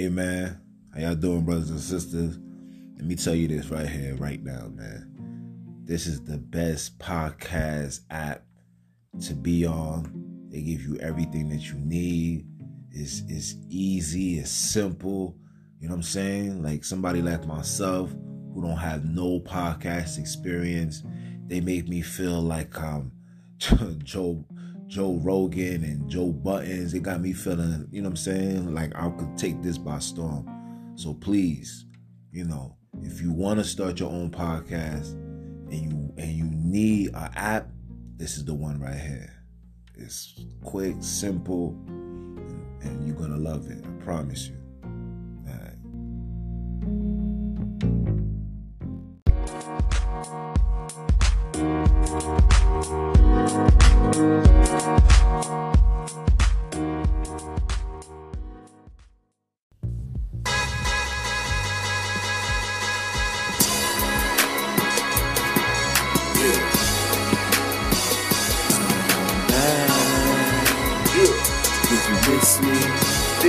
Hey man, how y'all doing, brothers and sisters? Let me tell you this right here, right now, man. This is the best podcast app to be on. They give you everything that you need. It's it's easy, it's simple. You know what I'm saying? Like somebody like myself who don't have no podcast experience, they make me feel like um Joe Joe Rogan and Joe Buttons. It got me feeling, you know what I'm saying? Like I could take this by storm. So please, you know, if you want to start your own podcast and you and you need an app, this is the one right here. It's quick, simple, and, and you're gonna love it. I promise you.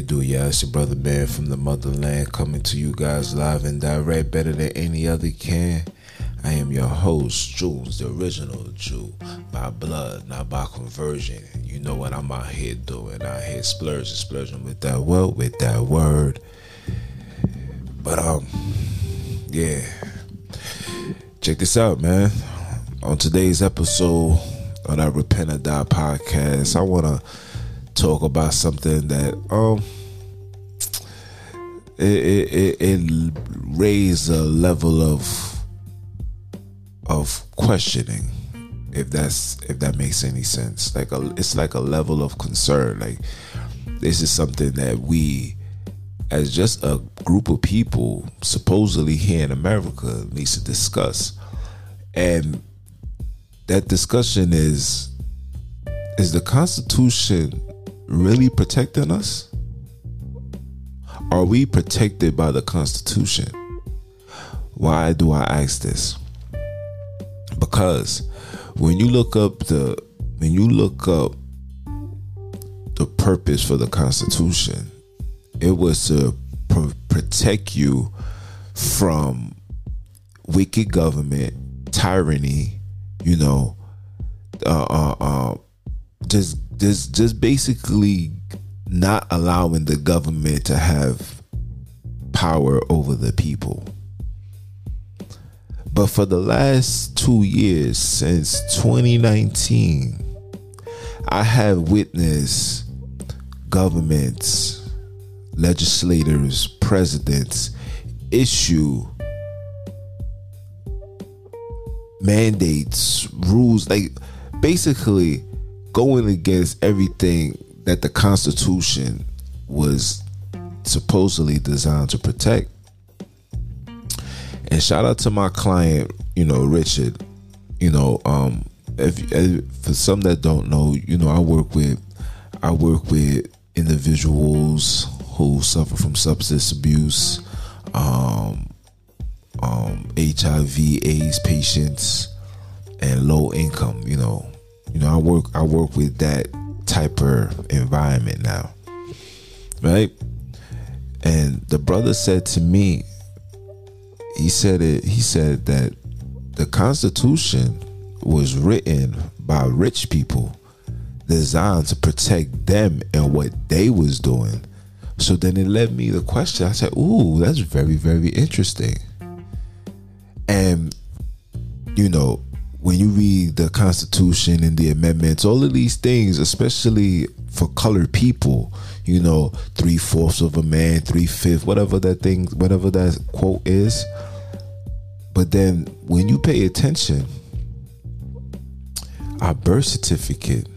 Do, y'all? It's your brother man from the motherland coming to you guys live and direct better than any other can. I am your host, Jules, the original Jew, by blood, not by conversion. You know what I'm out here doing. Out here splurging, splurging with that word, with that word. But um, yeah. Check this out, man. On today's episode of that Repent or Die podcast, I wanna talk about something that um it it, it, it raised a level of of questioning if that's if that makes any sense. Like a it's like a level of concern. Like this is something that we as just a group of people supposedly here in america needs to discuss. And that discussion is is the constitution really protecting us? Are we protected by the constitution? Why do i ask this? Because when you look up the when you look up the purpose for the Constitution, it was to pr- protect you from wicked government, tyranny, you know, uh, uh, uh, just just just basically not allowing the government to have power over the people. But for the last two years, since 2019, I have witnessed governments, legislators, presidents issue mandates, rules, like basically going against everything that the Constitution was supposedly designed to protect. And shout out to my client, you know, Richard. You know, um, if, if for some that don't know, you know, I work with I work with individuals who suffer from substance abuse, um, um, HIV, AIDS patients, and low income. You know, you know, I work I work with that type of environment now, right? And the brother said to me, he said it. He said that the Constitution was written by rich people, designed to protect them and what they was doing. So then it led me the question. I said, "Ooh, that's very, very interesting." And you know, when you read the Constitution and the amendments, all of these things, especially for colored people, you know, three fourths of a man, three fifths, whatever that thing, whatever that quote is. But then when you pay attention, our birth certificate,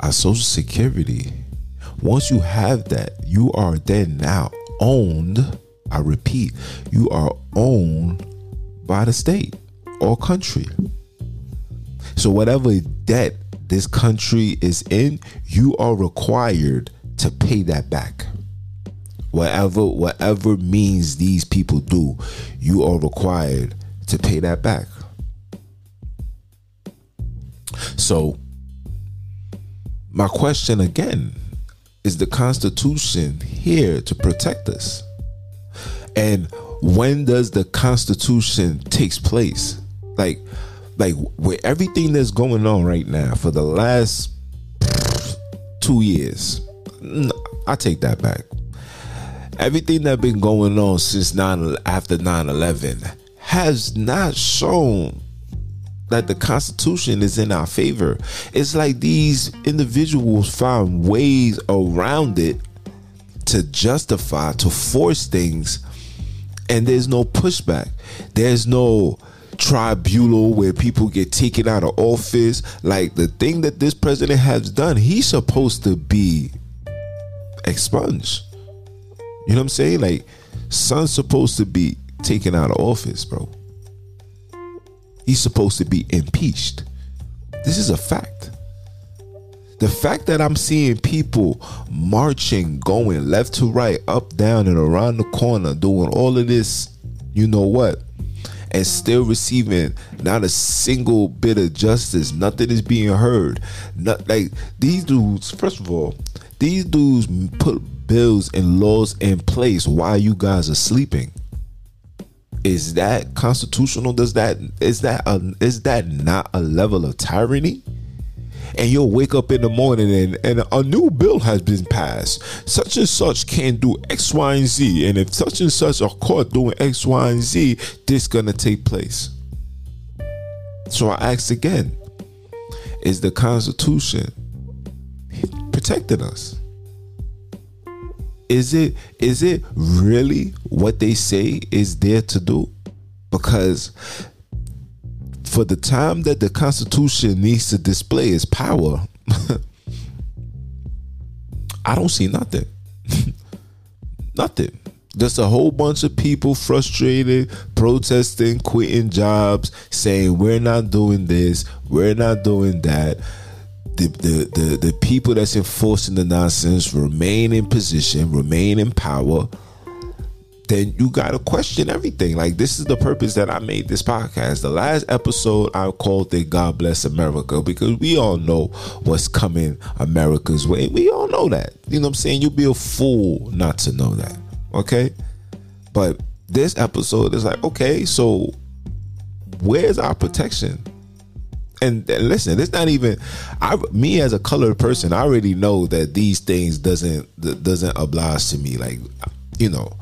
our social security, once you have that, you are then now owned. I repeat, you are owned by the state or country. So, whatever debt this country is in, you are required to pay that back. Whatever, whatever means these people do, you are required to pay that back. So, my question again is the Constitution here to protect us? And when does the Constitution takes place? Like, like with everything that's going on right now for the last two years, I take that back. Everything that's been going on since nine after 9-11 has not shown that the Constitution is in our favor. It's like these individuals found ways around it to justify, to force things, and there's no pushback. There's no tribunal where people get taken out of office. Like the thing that this president has done, he's supposed to be expunged. You know what I'm saying? Like, son's supposed to be taken out of office, bro. He's supposed to be impeached. This is a fact. The fact that I'm seeing people marching, going left to right, up, down, and around the corner, doing all of this, you know what? And still receiving not a single bit of justice. Nothing is being heard. Not like these dudes, first of all, these dudes put bills and laws in place while you guys are sleeping is that constitutional does that is that a, is that not a level of tyranny and you'll wake up in the morning and, and a new bill has been passed. Such and such can do X, Y, and Z. And if such and such are caught doing X, Y, and Z, this gonna take place. So I ask again, is the Constitution protecting us? is it is it really what they say is there to do? Because for the time that the Constitution needs to display its power, I don't see nothing. nothing. Just a whole bunch of people frustrated, protesting, quitting jobs, saying, We're not doing this, we're not doing that the, the, the, the people that's enforcing the nonsense remain in position, remain in power, then you got to question everything. Like, this is the purpose that I made this podcast. The last episode, I called it God Bless America because we all know what's coming America's way. We all know that. You know what I'm saying? You'd be a fool not to know that. Okay? But this episode is like, okay, so where's our protection? and, listen, it's not even I me as a colored person. I already know that these things doesn't doesn't oblige to me. Like you know,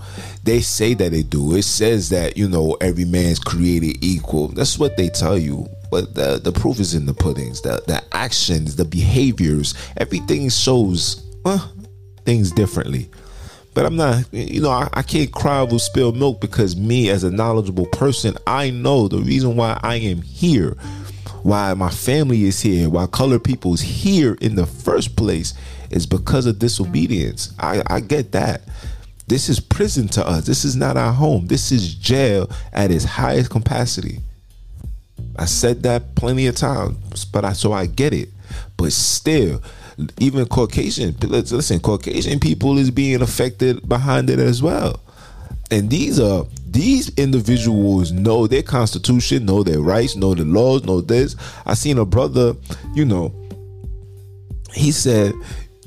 they say that they do. It says that you know every man's created equal. That's what they tell you. But the the proof is in the puddings. The the actions, the behaviors, everything shows uh, things differently. But I'm not, you know, I, I can't cry over spilled milk because me, as a knowledgeable person, I know the reason why I am here why my family is here, why colored people is here in the first place is because of disobedience. I, I get that. This is prison to us. This is not our home. This is jail at its highest capacity. I said that plenty of times, but I so I get it. But still, even Caucasian, listen, Caucasian people is being affected behind it as well. And these are these individuals know their constitution, know their rights, know the laws, know this. I seen a brother, you know, he said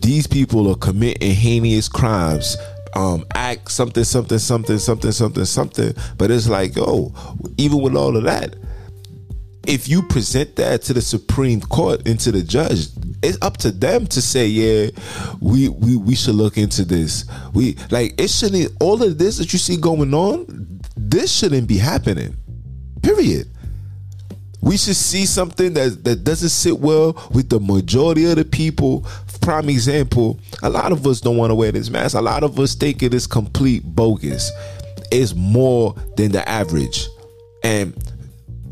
these people are committing heinous crimes um, act something, something, something, something, something, something. But it's like, oh, even with all of that, if you present that to the Supreme Court and to the judge, it's up to them to say, yeah, we we we should look into this. We like it shouldn't all of this that you see going on this shouldn't be happening. Period. We should see something that, that doesn't sit well with the majority of the people. Prime example, a lot of us don't want to wear this mask. A lot of us think it is complete bogus. It's more than the average. And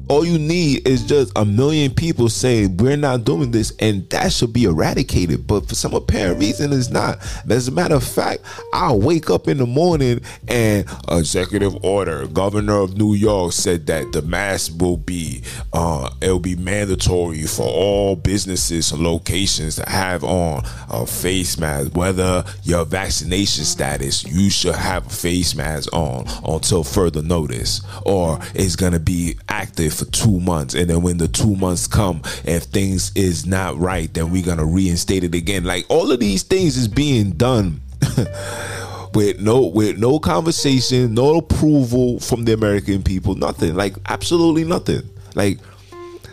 all you need is just a million people saying we're not doing this and that should be eradicated. But for some apparent reason it's not. As a matter of fact i'll wake up in the morning and executive order governor of new york said that the mask will be uh it'll be mandatory for all businesses and locations to have on a face mask. Whether your vaccination status you should have a face mask on until further notice or it's gonna be active for two months. And then when the two months come if things is not right then we're gonna reinstate it again. Like all of these things is being done with no with no conversation no approval from the american people nothing. Like absolutely nothing. Like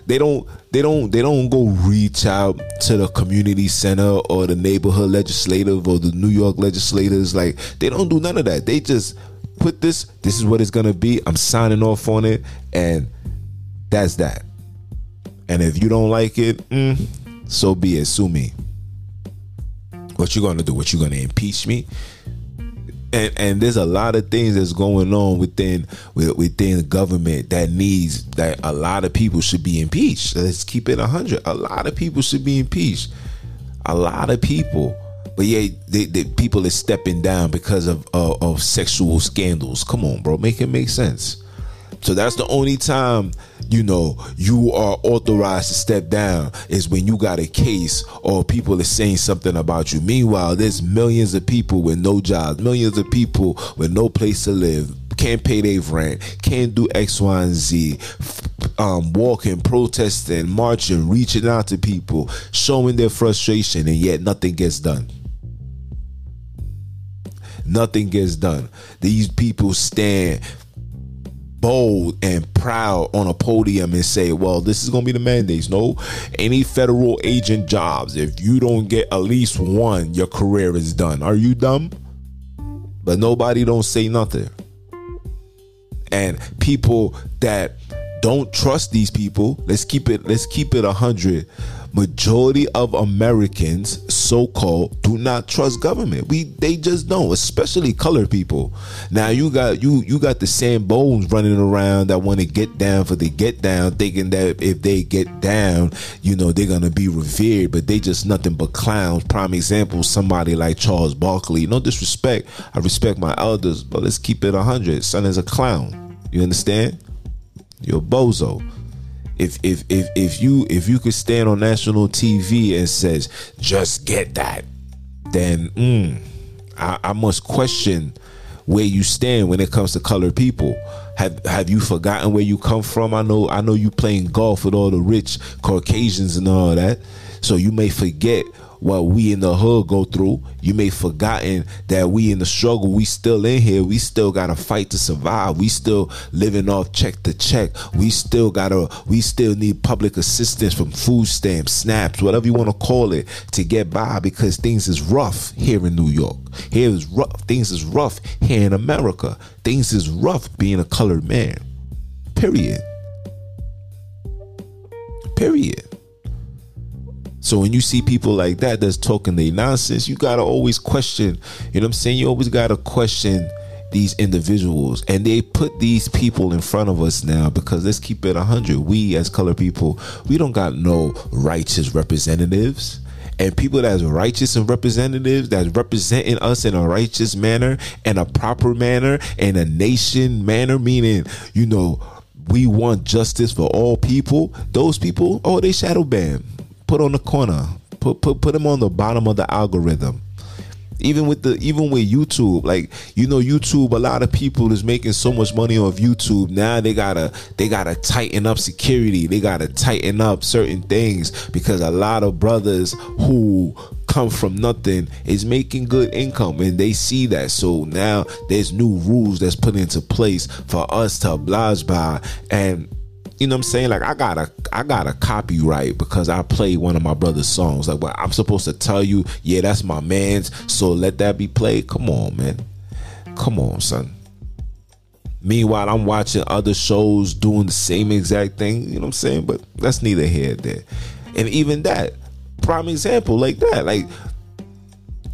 they don't they don't they don't go reach out to the community center or the neighborhood legislative or the New York legislators. Like they don't do none of that. They just put this this is what it's to be. I'm signing off on it. And that's that. And if you don't like it, mm, so be it. Sue me. What you gonna do? What you gonna impeach me? And and there's a lot of things that's going on within within the government that needs that a lot of people should be impeached. Let's keep it hundred. A lot of people should be impeached. A lot of people. But yeah, the, the people are stepping down because of, of of sexual scandals. Come on, bro, make it make sense. So that's the only time, you know, you are authorized to step down is when you got a case or people are saying something about you. Meanwhile, there's millions of people with no jobs, millions of people with no place to live, can't pay their rent, can't do X, Y, and Z, um, walking, protesting, marching, reaching out to people, showing their frustration, and yet nothing gets done nothing gets done. These people stand bold and proud on a podium and say, well, this is going to be the mandates. No, any federal agent jobs, if you don't get at least one, your career is done. Are you dumb? But nobody don't say nothing. And people that don't trust these people, let's keep it, let's keep it a hundred majority of Americans, so called, do not trust government. We they just don't, especially colored people. Now you got you you got the same bones running around that want to get down for the get down, thinking that if they get down, you know, they're gonna be revered, but they just nothing but clowns. Prime example, somebody like Charles Barkley. No disrespect. I respect my elders, but let's keep it hundred. Son is a clown. You understand? You're a bozo if if if if you if you could stand on national TV and says just get that, then mm, I, I must question where you stand when it comes to colored people. Have have you forgotten where you come from? I know I know you playing golf with all the rich Caucasians and all that. So you may forget what we in the hood go through. You may forgotten that we in the struggle, we still in here. We still gotta fight to survive. We still living off check to check. We still gotta we still need public assistance from food stamps, snaps, whatever you wanna call it, to get by because things is rough here in New York. Here is rough. Things is rough here in America. Things is rough being a colored man. Period. Period. So when you see people like that that's talking their nonsense, you gotta always question. You know what I'm saying? You always gotta question these individuals and they put these people in front of us now because let's keep it 100 we as color people we don't got no righteous representatives and people that's righteous and representatives that's representing us in a righteous manner and a proper manner and a nation manner meaning you know we want justice for all people those people oh they shadow ban put on the corner. Put put put them on the bottom of the algorithm. Even with the even with YouTube, like you know, YouTube, a lot of people is making so much money off YouTube. Now they gotta they gotta tighten up security. They gotta tighten up certain things because a lot of brothers who come from nothing is making good income and they see that so now there's new rules that's put into place for us to oblige by and you know what I'm saying? Like I got a I got a copyright because I played one of my brother's songs. Like well, I'm supposed to tell you, yeah, that's my man's, so let that be played. Come on, man. Come on, son. Meanwhile, I'm watching other shows doing the same exact thing, you know what I'm saying? But that's neither here nor there. And even that, prime example, like that. Like,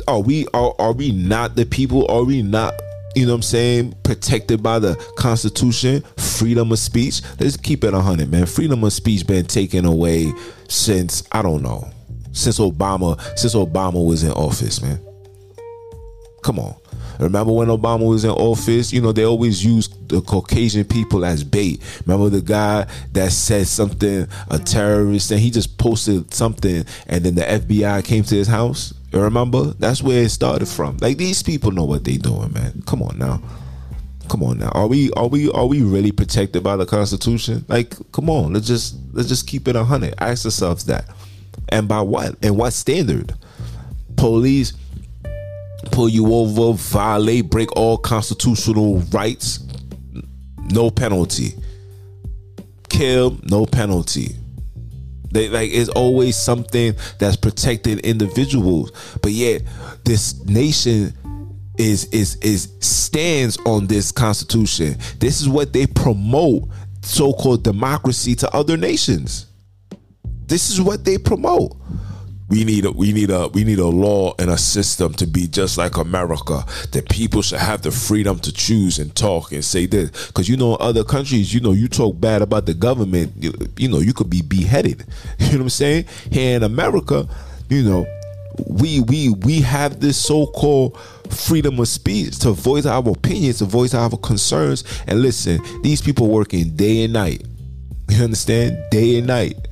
are we are, are we not the people? Are we not, you know what I'm saying, protected by the Constitution? freedom of speech. Let's keep it hundred, man. Freedom of speech been taken away since I don't know, since Obama, since Obama was in office, man. Come on. Remember when Obama was in office? You know, they always used the Caucasian people as bait. Remember the guy that said something, a terrorist, and he just posted something, and then the FBI came to his house? You remember? That's where it started from. Like these people know what they doing, man. Come on now. Come on now. Are we are we are we really protected by the Constitution? Like, come on, let's just let's just keep it a hundred. Ask ourselves that. And by what? And what standard? Police pull you over, violate, break all constitutional rights, no penalty. Kill, no penalty. They like it's always something that's protecting individuals. But yet this nation is is is stands on this constitution. This is what they promote so-called democracy to other nations. This is what they promote we need a we need a we need a law and a system to be just like America. That people should have the freedom to choose and talk and say this. Because you know, other countries, you know, you talk bad about the government, you, you know, you could be beheaded. You know what I'm saying? Here in America, you know, we we we have this so-called freedom of speech to voice our opinions, to voice our concerns. And listen, these people working day and night. You understand? Day and night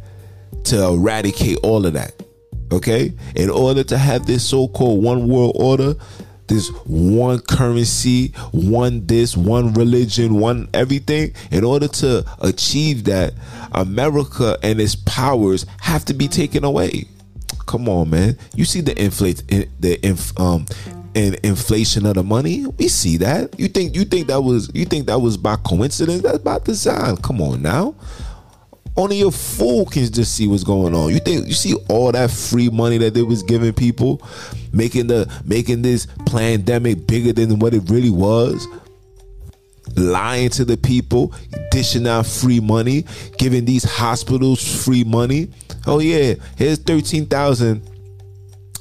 to eradicate all of that. Okay? In order to have this so called one world order, this one currency, one this, one religion, one everything, in order to achieve that, America and its powers have to be taken away. Come on, man. You see the inflate the inf, um and inflation of the money. We see that. You think you think that was you think that was by coincidence? That's by design. Come on now. Only a fool can just see what's going on. You think you see all that free money that they was giving people, making the making this pandemic bigger than what it really was, lying to the people, dishing out free money, giving these hospitals free money. Oh yeah, here's thirteen thousand.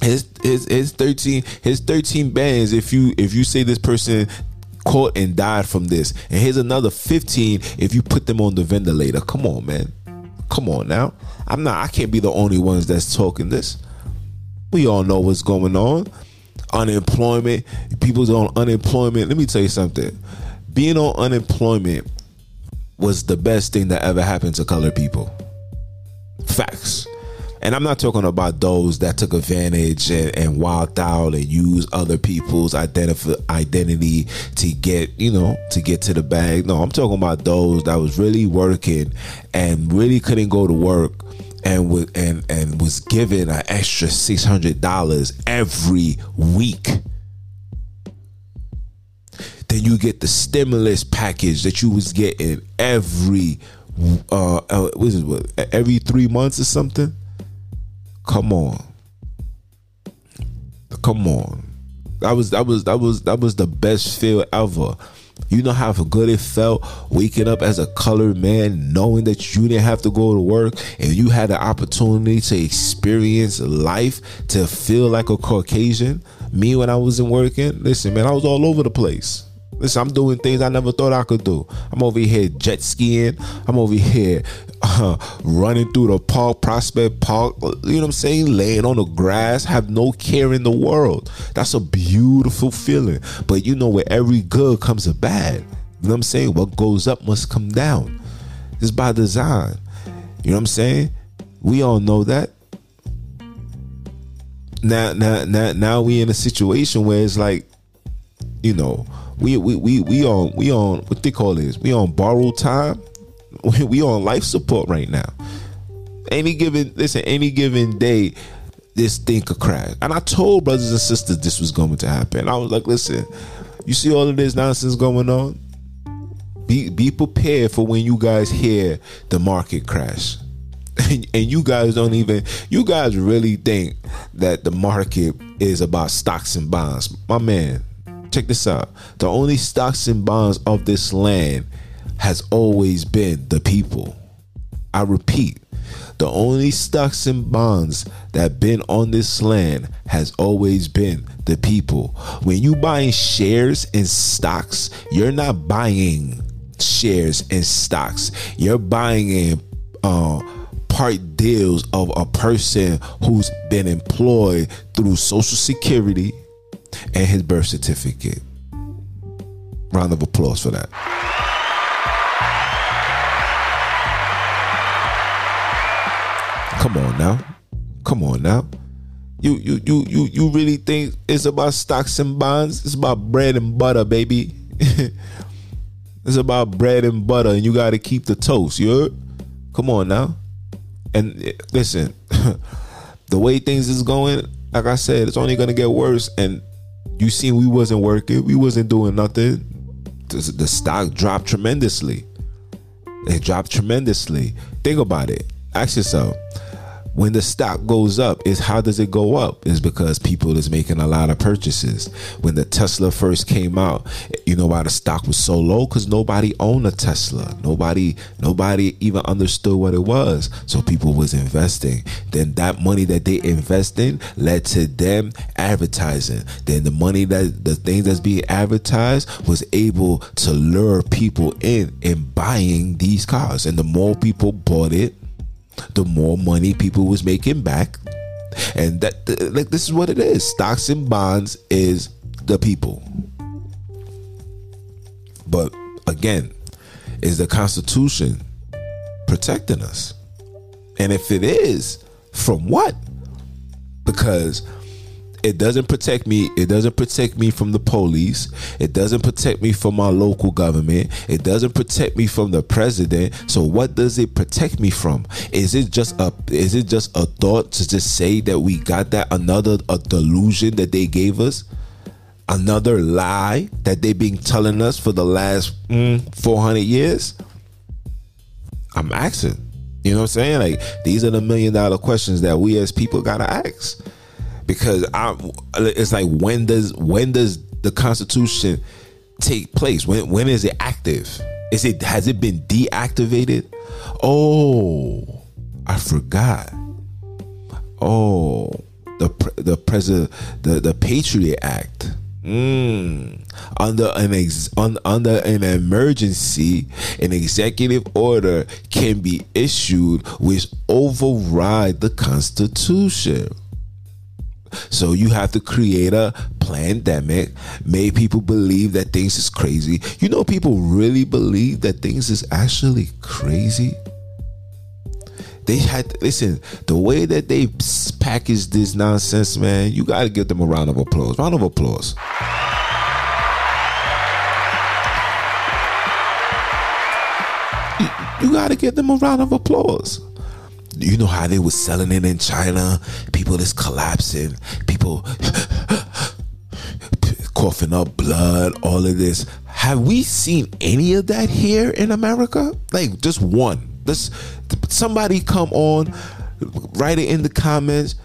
His his his 13 his 13 bands if you if you say this person caught and died from this. And here's another 15 if you put them on the ventilator. Come on man Come on now. I'm not I can't be the only ones that's talking this. We all know what's going on. Unemployment, people's on unemployment. Let me tell you something. Being on unemployment was the best thing that ever happened to colored people. Facts. And I'm not talking about those that took advantage and, and wild out and use other people's identif- identity to get, you know, to get to the bag. No, I'm talking about those that was really working and really couldn't go to work and was and and was given an extra six hundred dollars every week. Then you get the stimulus package that you was getting every uh, uh what is it, what, every three months or something. Come on. Come on. That was that was that was that was the best feel ever. You know how good it felt waking up as a colored man, knowing that you didn't have to go to work and you had the opportunity to experience life, to feel like a Caucasian. Me, when I wasn't working, listen, man, I was all over the place. Listen, I'm doing things I never thought I could do. I'm over here jet skiing. I'm over here uh, running through the park, Prospect Park. You know what I'm saying? Laying on the grass, have no care in the world. That's a beautiful feeling. But you know, where every good comes a bad. You know what I'm saying? What goes up must come down. It's by design. You know what I'm saying? We all know that. Now, now, now, now we in a situation where it's like, you know, we we we we on we on what they call this? We on borrowed time. We, we on life support right now. Any given listen, any given day, this thing could crash. And I told brothers and sisters this was going to happen. I was like, listen, you see all of this nonsense going on? Be be prepared for when you guys hear the market crash. And, and you guys don't even you guys really think that the market is about stocks and bonds. My man, check this out. The only stocks and bonds of this land has always been the people. I repeat, the only stocks and bonds that been on this land has always been the people. When you buying shares and stocks, you're not buying shares and stocks. You're buying in uh, part deals of a person who's been employed through Social Security and his birth certificate. Round of applause for that. Come on now. Come on now. You you you you you really think it's about stocks and bonds? It's about bread and butter, baby. it's about bread and butter, and you got to keep the toast. You heard? Come on now. And eh, listen, the way things is going, like I said, it's only gonna get worse. And you seen we wasn't working, we wasn't doing nothing. The, stock dropped tremendously. It dropped tremendously. Think about it. Ask yourself when the stock goes up is how does it go up? Is because people is making a lot of purchases. When the tesla first came out you know why the stock was so low? Because nobody owned a tesla. Nobody nobody even understood what it was. So people was investing. Then that money that they invest in led to them advertising. Then the money that the things that's being advertised was able to lure people in in buying these cars. And the more people bought it the more money people was making back. And that like this is what it is. Stocks and bonds is the people. But again, is the Constitution protecting us? And if it is, from what? Because it doesn't protect me. It doesn't protect me from the police. It doesn't protect me from my local government. It doesn't protect me from the president. So what does it protect me from? Is it just a is it just a thought to just say that we got that another a delusion that they gave us? Another lie that they've been telling us for the last mm, 400 years? I'm asking. You know what I'm saying? Like these are the million dollar questions that we as people gotta ask because I it's like when does when does the Constitution take place? When when is it active? Is it has it been deactivated? Oh, I forgot. Oh, the the president the the Patriot Act. Mm. Under an ex, un, under an emergency, an executive order can be issued which override the Constitution. So you have to create a pandemic, make people believe that things is crazy. You know, people really believe that things is actually crazy. They had listen the way that they packaged this nonsense, man. You got to give them a round of applause. Round of applause. You, you got to give them a round of applause you know how they was selling it in China. People is collapsing. People coughing up blood. All of this. Have we seen any of that here in America? Like just one. Let's somebody come on, write it in the comments.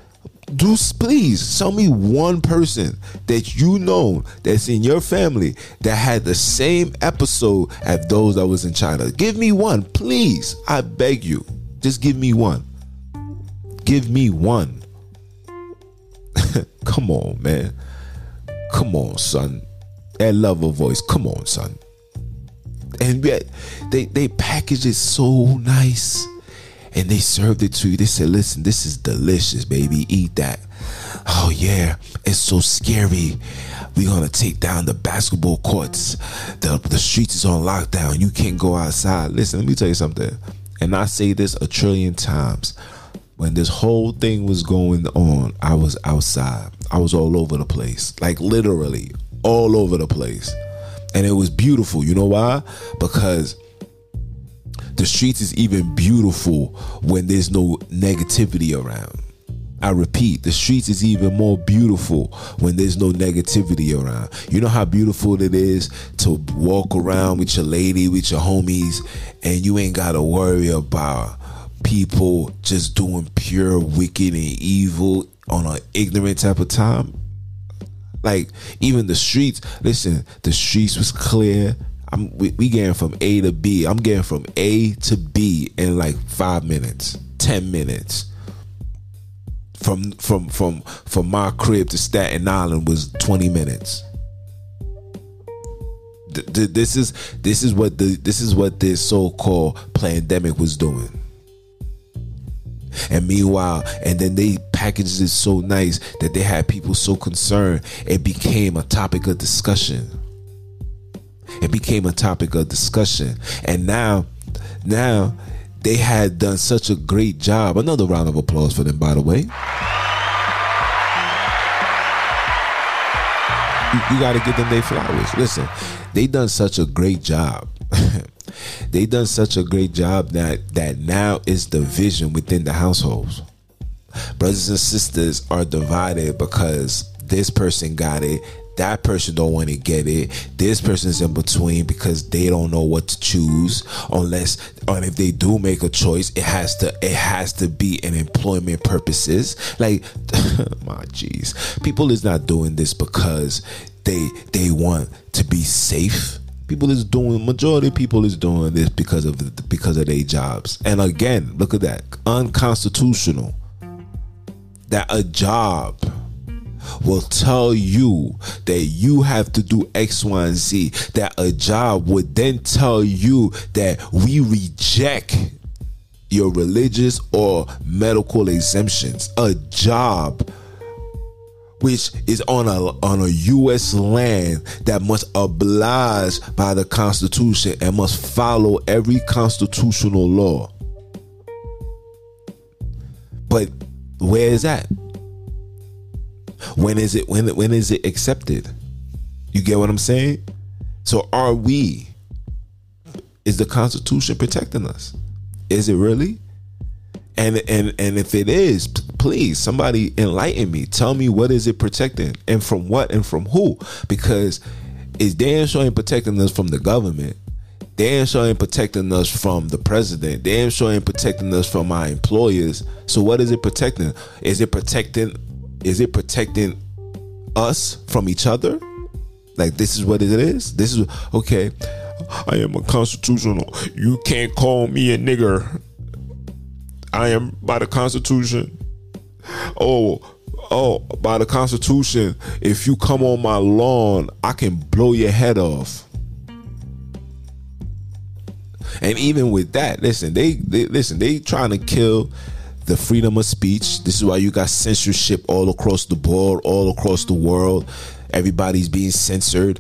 Do please tell me one person that you know that's in your family that had the same episode as those that was in China. Give me one, please. I beg you. Just give me one. Give me one. Come on, man. Come on, son. That lover voice. Come on, son. And yet they they package it so nice. And they served it to you. They said, listen, this is delicious, baby. Eat that. Oh yeah, it's so scary. We're gonna take down the basketball courts. The the streets is on lockdown. You can't go outside. Listen, let me tell you something and I say this a trillion times. When this whole thing was going on, I was outside. I was all over the place. Like literally all over the place. And it was beautiful. You know why? Because the streets is even beautiful when there's no negativity around. I repeat, the streets is even more beautiful when there's no negativity around. You know how beautiful it is to walk around with your lady, with your homies, and you ain't got to worry about people just doing pure wicked and evil on an ignorant type of time. Like even the streets, listen, the streets was clear. I'm we, we getting from A to B. I'm getting from A to B in like five minutes, ten minutes from from from from my crib to Staten Island was 20 minutes. this is this is what the this is what this so-called pandemic was doing. And meanwhile, and then they packaged it so nice that they had people so concerned it became a topic of discussion. It became a topic of discussion. And now, now they had done such a great job. Another round of applause for them, by the way. You, you got to give them their flowers. Listen, they done such a great job. they done such a great job that that now is the vision within the households. Brothers and sisters are divided because this person got it, that person don't want to get it. This person's in between because they don't know what to choose unless and if they do make a choice it has to it has to be in employment purposes. Like my jeez. People is not doing this because they they want to be safe. People is doing majority of people is doing this because of because of their jobs. And again look at that. Unconstitutional. That a job will tell you that you have to do X, Y, and Z. That a job would then tell you that we reject your religious or medical exemptions. A job which is on a on a US land that must oblige by the constitution and must follow every constitutional law. But where is that? When is it when when is it accepted? You get what I'm saying? So are we is the constitution protecting us? Is it really? And and and if it is, please somebody enlighten me. Tell me what is it protecting and from what and from who? Because is damn sure ain't protecting us from the government. Damn sure ain't protecting us from the president. Damn sure ain't protecting us from my employers. So what is it protecting? Is it protecting is it protecting us from each other? Like this is what it is. This is okay. I am a constitutional. You can't call me a nigger. I am by the Constitution. Oh, oh, by the Constitution. If you come on my lawn, I can blow your head off. And even with that, listen, they, they listen, they trying to kill the freedom of speech. This is why you got censorship all across the board, all across the world. Everybody's being censored.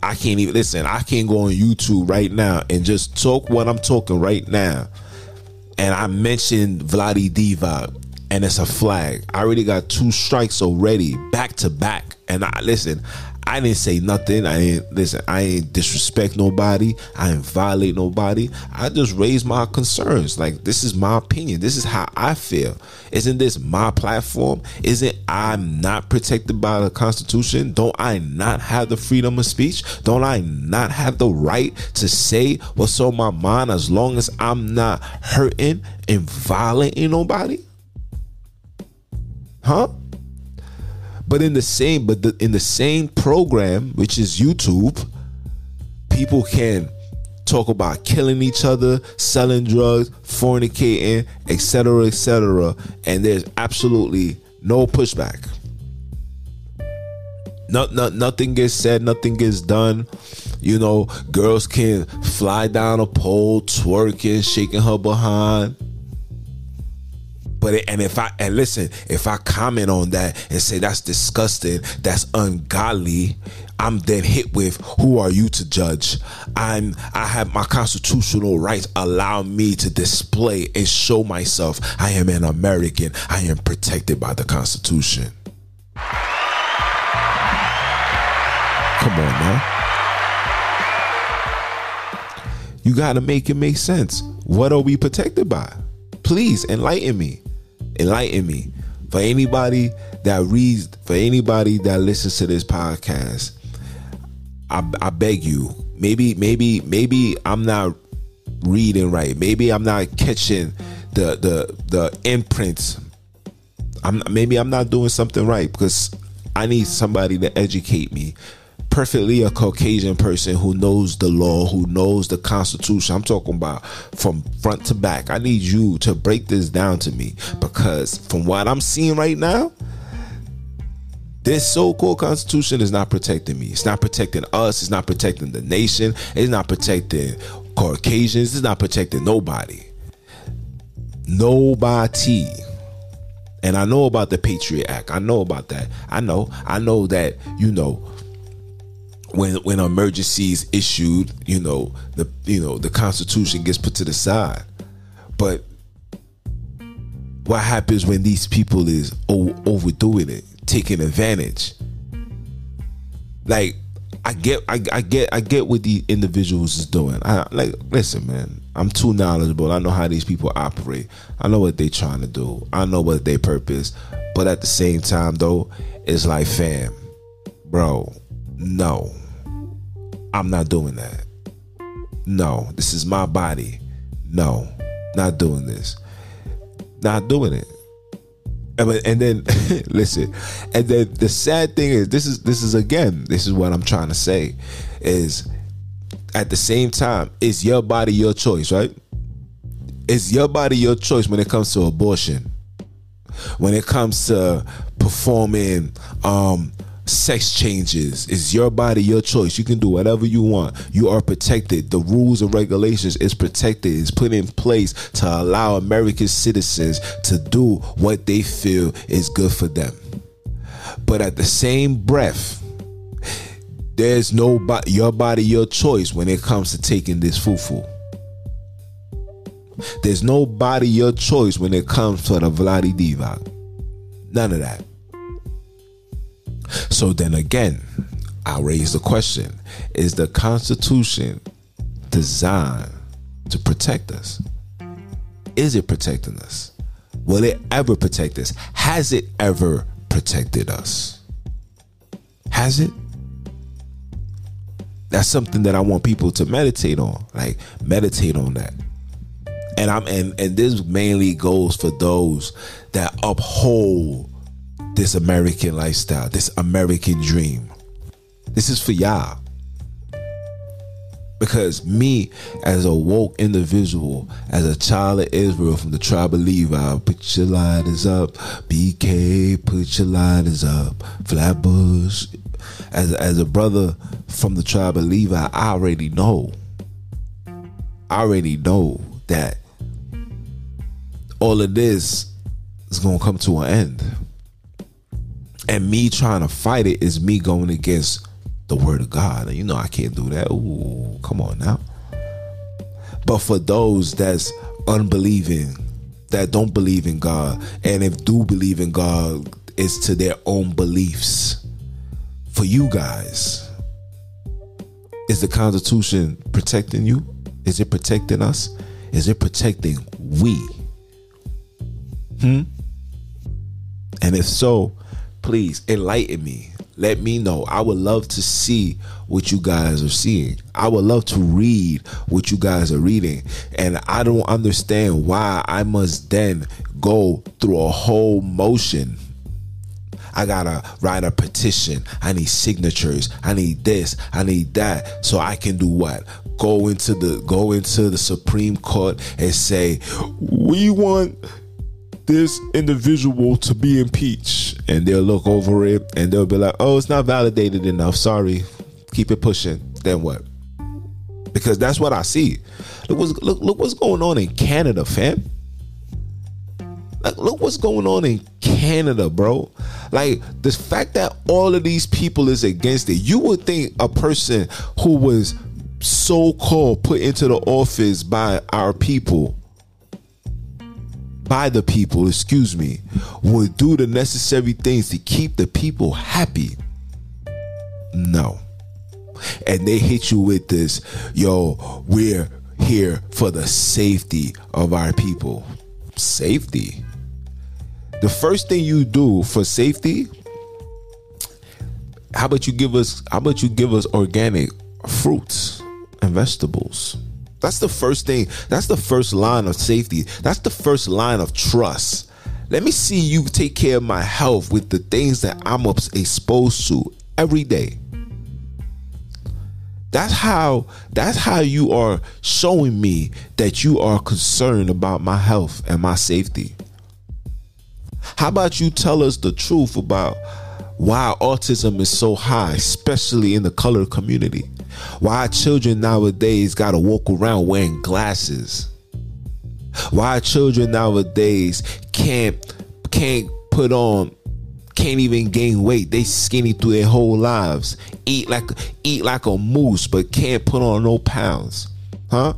I can't even listen. I can't go on YouTube right now and just talk what I'm talking right now. And I mentioned Vladi Diva, and it's a flag. I already got two strikes already, back to back. And I listen. I didn't say nothing. I ain't listen. I ain't disrespect nobody. I ain't violate nobody. I just raise my concerns. Like this is my opinion. This is how I feel. Isn't this my platform? Isn't I not protected by the Constitution? Don't I not have the freedom of speech? Don't I not have the right to say what's on my mind as long as I'm not hurting and violating nobody? Huh? But in the same, but the, in the same program, which is YouTube, people can talk about killing each other, selling drugs, fornicating, etc., etc., and there's absolutely no pushback. Not, not, nothing gets said, nothing gets done. You know, girls can fly down a pole, twerking, shaking her behind but it, and if I and listen, if I comment on that and say that's disgusting, that's ungodly, I'm then hit with who are you to judge? I'm I have my constitutional rights allow me to display and show myself I am an American. I am protected by the Constitution. Come on now. You got to make it make sense. What are we protected by? Please enlighten me enlighten me. For anybody that reads, for anybody that listens to this podcast, I, I beg you, maybe, maybe, maybe I'm not reading right. Maybe I'm not catching the the the imprints. I'm maybe I'm not doing something right because I need somebody to educate me perfectly a Caucasian person who knows the law, who knows the Constitution. I'm talking about from front to back. I need you to break this down to me because from what I'm seeing right now, This so-called constitution is not protecting me. It's not protecting us. It's not protecting the nation. It's not protecting Caucasians. It's not protecting nobody. Nobody. And I know about the Patriot Act. I know about that. I know. I know that, you know, when when emergencies issued, you know, the you know, the constitution gets put to the side. But what happens when these people is overdoing it, taking advantage? Like I get, I, I, get, I get what the individuals is doing. I like, listen, man. I'm too knowledgeable. I know how these people operate. I know what they trying to do. I know what their purpose. But at the same time, though, it's like, fam, bro, no, I'm not doing that. No, this is my body. No, not doing this. Not doing it. And then listen, and then the sad thing is this is this is again, this is what I'm trying to say is at the same time, it's your body, your choice, right? It's your body, your choice when it comes to abortion. When it comes to performing um sex changes. It's your body, your choice. You can do whatever you want. You are protected. The rules and regulations is protected. It's put in place to allow American citizens to do what they feel is good for them. But at the same breath, there's no bo- your body, your choice when it comes to taking this fufu. There's no body, your choice when it comes to the Vladi Divac. None of that. So then again, I raise the question Is the Constitution designed to protect us? Is it protecting us? Will it ever protect us? Has it ever protected us? Has it? That's something that I want people to meditate on. Like meditate on that. And I'm and and this mainly goes for those that uphold this American lifestyle, this American dream. This is for y'all. Because me, as a woke individual, as a child of Israel from the tribe of Levi, put your lighters up. BK, put your lighters up. Flatbush. As, as a brother from the tribe of Levi, I already know. I already know that all of this is going to come to an end. And me trying to fight it is me going against the word of God. And you know I can't do that. Ooh, come on now. But for those that's unbelieving, that don't believe in God, and if do believe in God, it's to their own beliefs. For you guys, is the Constitution protecting you? Is it protecting us? Is it protecting we? Hmm? And if so, please enlighten me. Let me know. I would love to see what you guys are seeing. I would love to read what you guys are reading. And I don't understand why I must then go through a whole motion. I gotta write a petition. I need signatures. I need this. I need that. So I can do what? Go into the go into the Supreme Court and say, we want this individual to be impeached. And they'll look over it and they'll be like oh it's not validated enough. Sorry. Keep it pushing. Then what? Because that's what i see. Look what's, look, look what's going on in canada fam. Like, look what's going on in Canada, bro. Like the fact that all of these people is against it. You would think a person who was so called put into the office by our people by the people, excuse me, would do the necessary things to keep the people happy. No. And they hit you with this, yo, we're here for the safety of our people. Safety. The first thing you do for safety, how about you give us how about you give us organic fruits and vegetables? That's the first thing. That's the first line of safety. That's the first line of trust. Let me see you take care of my health with the things that I'm exposed to every day. That's how that's how you are showing me that you are concerned about my health and my safety. How about you tell us the truth about why autism is so high, especially in the colored community. Why children nowadays gotta walk around wearing glasses. Why children nowadays can't can't put on can't even gain weight. They skinny through their whole lives. Eat like eat like a moose, but can't put on no pounds. Huh?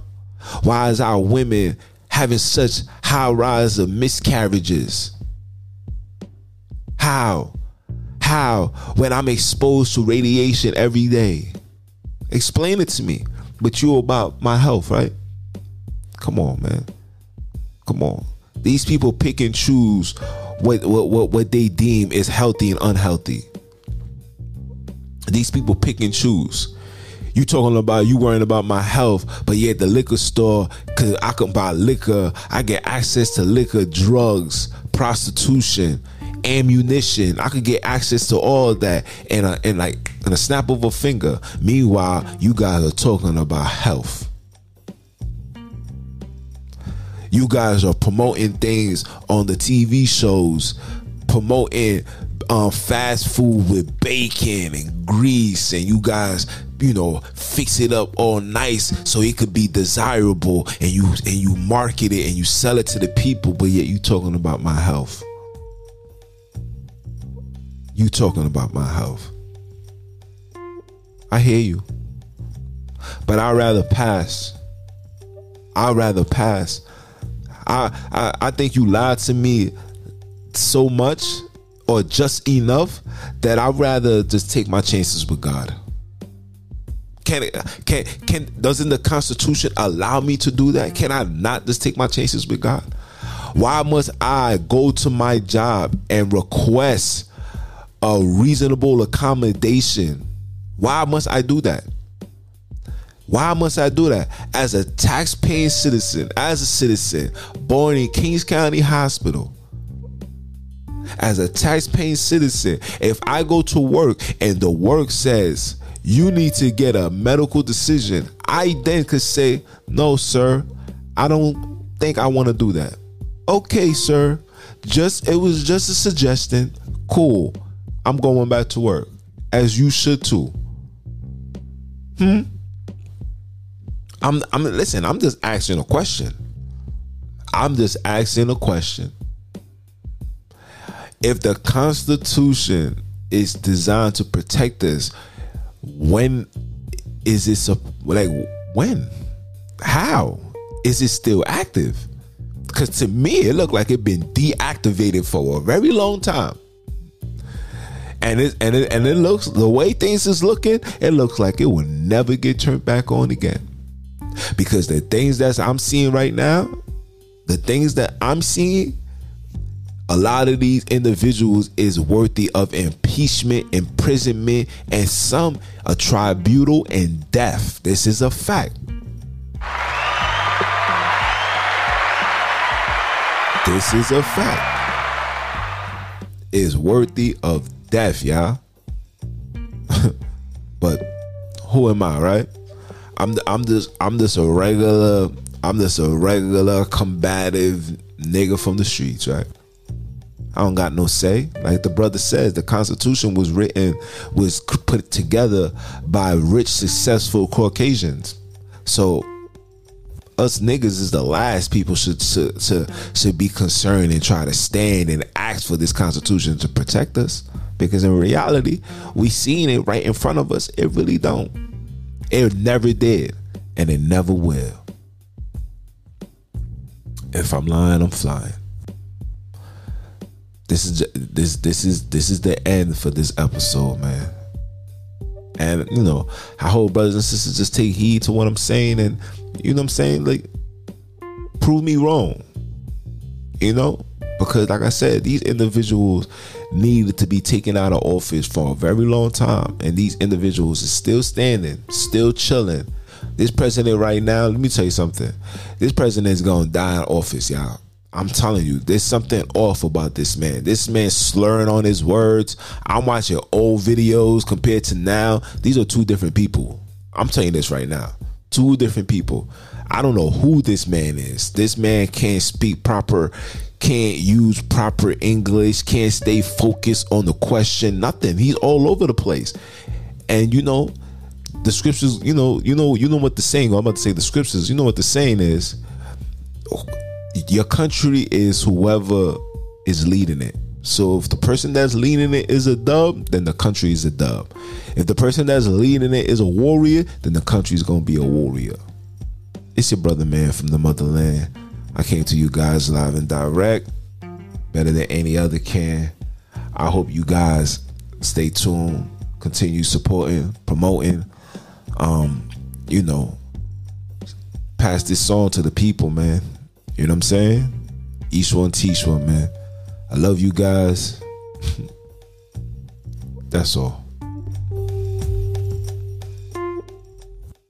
Why is our women having such high rise of miscarriages? How? How? When I'm exposed to radiation every day. Explain it to me. But you about my health, right? Come on, man. Come on. These people pick and choose what what what, what they deem is healthy and unhealthy. These people pick and choose. You talking about you worrying about my health, but yet the liquor store, cause I can buy liquor, I get access to liquor, drugs, prostitution, ammunition. I could get access to all that in a in like in a snap of a finger. Meanwhile, you guys are talking about health. You guys are promoting things on the TV shows, promoting um, fast food with bacon and grease, and you guys, you know, fix it up all nice so it could be desirable, and you and you market it and you sell it to the people, but yet you talking about my health. You talking about my health. I hear you. But I'd rather pass. I'd rather pass I, I I think you lied to me so much or just enough that I'd rather just take my chances with God. Can can can doesn't the Constitution allow me to do that? Can I not just take my chances with God? Why must I go to my job and request a reasonable accommodation? Why must I do that? Why must I do that? As a tax-paying citizen, as a citizen born in Kings County Hospital, as a tax-paying citizen, if I go to work and the work says you need to get a medical decision, I then could say, "No, sir, I don't think I want to do that." Okay, sir. Just it was just a suggestion. Cool. I'm going back to work. As you should too. Hmm? I'm I'm listen, I'm just asking a question. I'm just asking a question. If the Constitution is designed to protect us, when is it like when? How is it still active? Because to me, it looked like it been deactivated for a very long time. And it and it and it looks the way things is looking, it looks like it will never get turned back on again because the things that I'm seeing right now, the things that I'm seeing, a lot of these individuals is worthy of impeachment, imprisonment, and some a tribunal and death. This is a fact. This is a fact. Is worthy of death, y'all. but who am I, right? I'm I'm just I'm just a regular I'm just a regular combative nigga from the streets, right? I don't got no say. Like the brother says, the Constitution was written, was put together by rich, successful Caucasians. So us niggas is the last people should should, should, should be concerned and try to stand and ask for this Constitution to protect us. Because in reality, we seen it right in front of us. It really don't. It never did, and it never will. If I'm lying, I'm flying. This is this this is this is the end for this episode, man. And you know, I hope brothers and sisters just take heed to what I'm saying, and you know what I'm saying, like prove me wrong. You know, because like I said, these individuals needed to be taken out of office for a very long time, and these individuals are still standing, still chilling. This president right now, let me tell you something. This president is gonna die in office, y'all. I'm telling you, there's something off about this man. This man slurring on his words. I'm watching old videos compared to now. These are two different people. I'm telling you this right now. Two different people. I don't know who this man is. This man can't speak proper can't use proper English, can't stay focused on the question, nothing. He's all over the place. And you know, the scriptures, you know, you know, you know what the saying, I'm about to say the scriptures, you know what the saying is. Your country is whoever is leading it. So if the person that's leading it is a dub, then the country is a dub. If the person that's leading it is a warrior, then the country is gonna be a warrior. It's your brother man from the motherland. I came to you guys live and direct, better than any other can. I hope you guys stay tuned, continue supporting, promoting. Um, you know, pass this song to the people, man. You know what I'm saying? Each one teach one, man. I love you guys. That's all.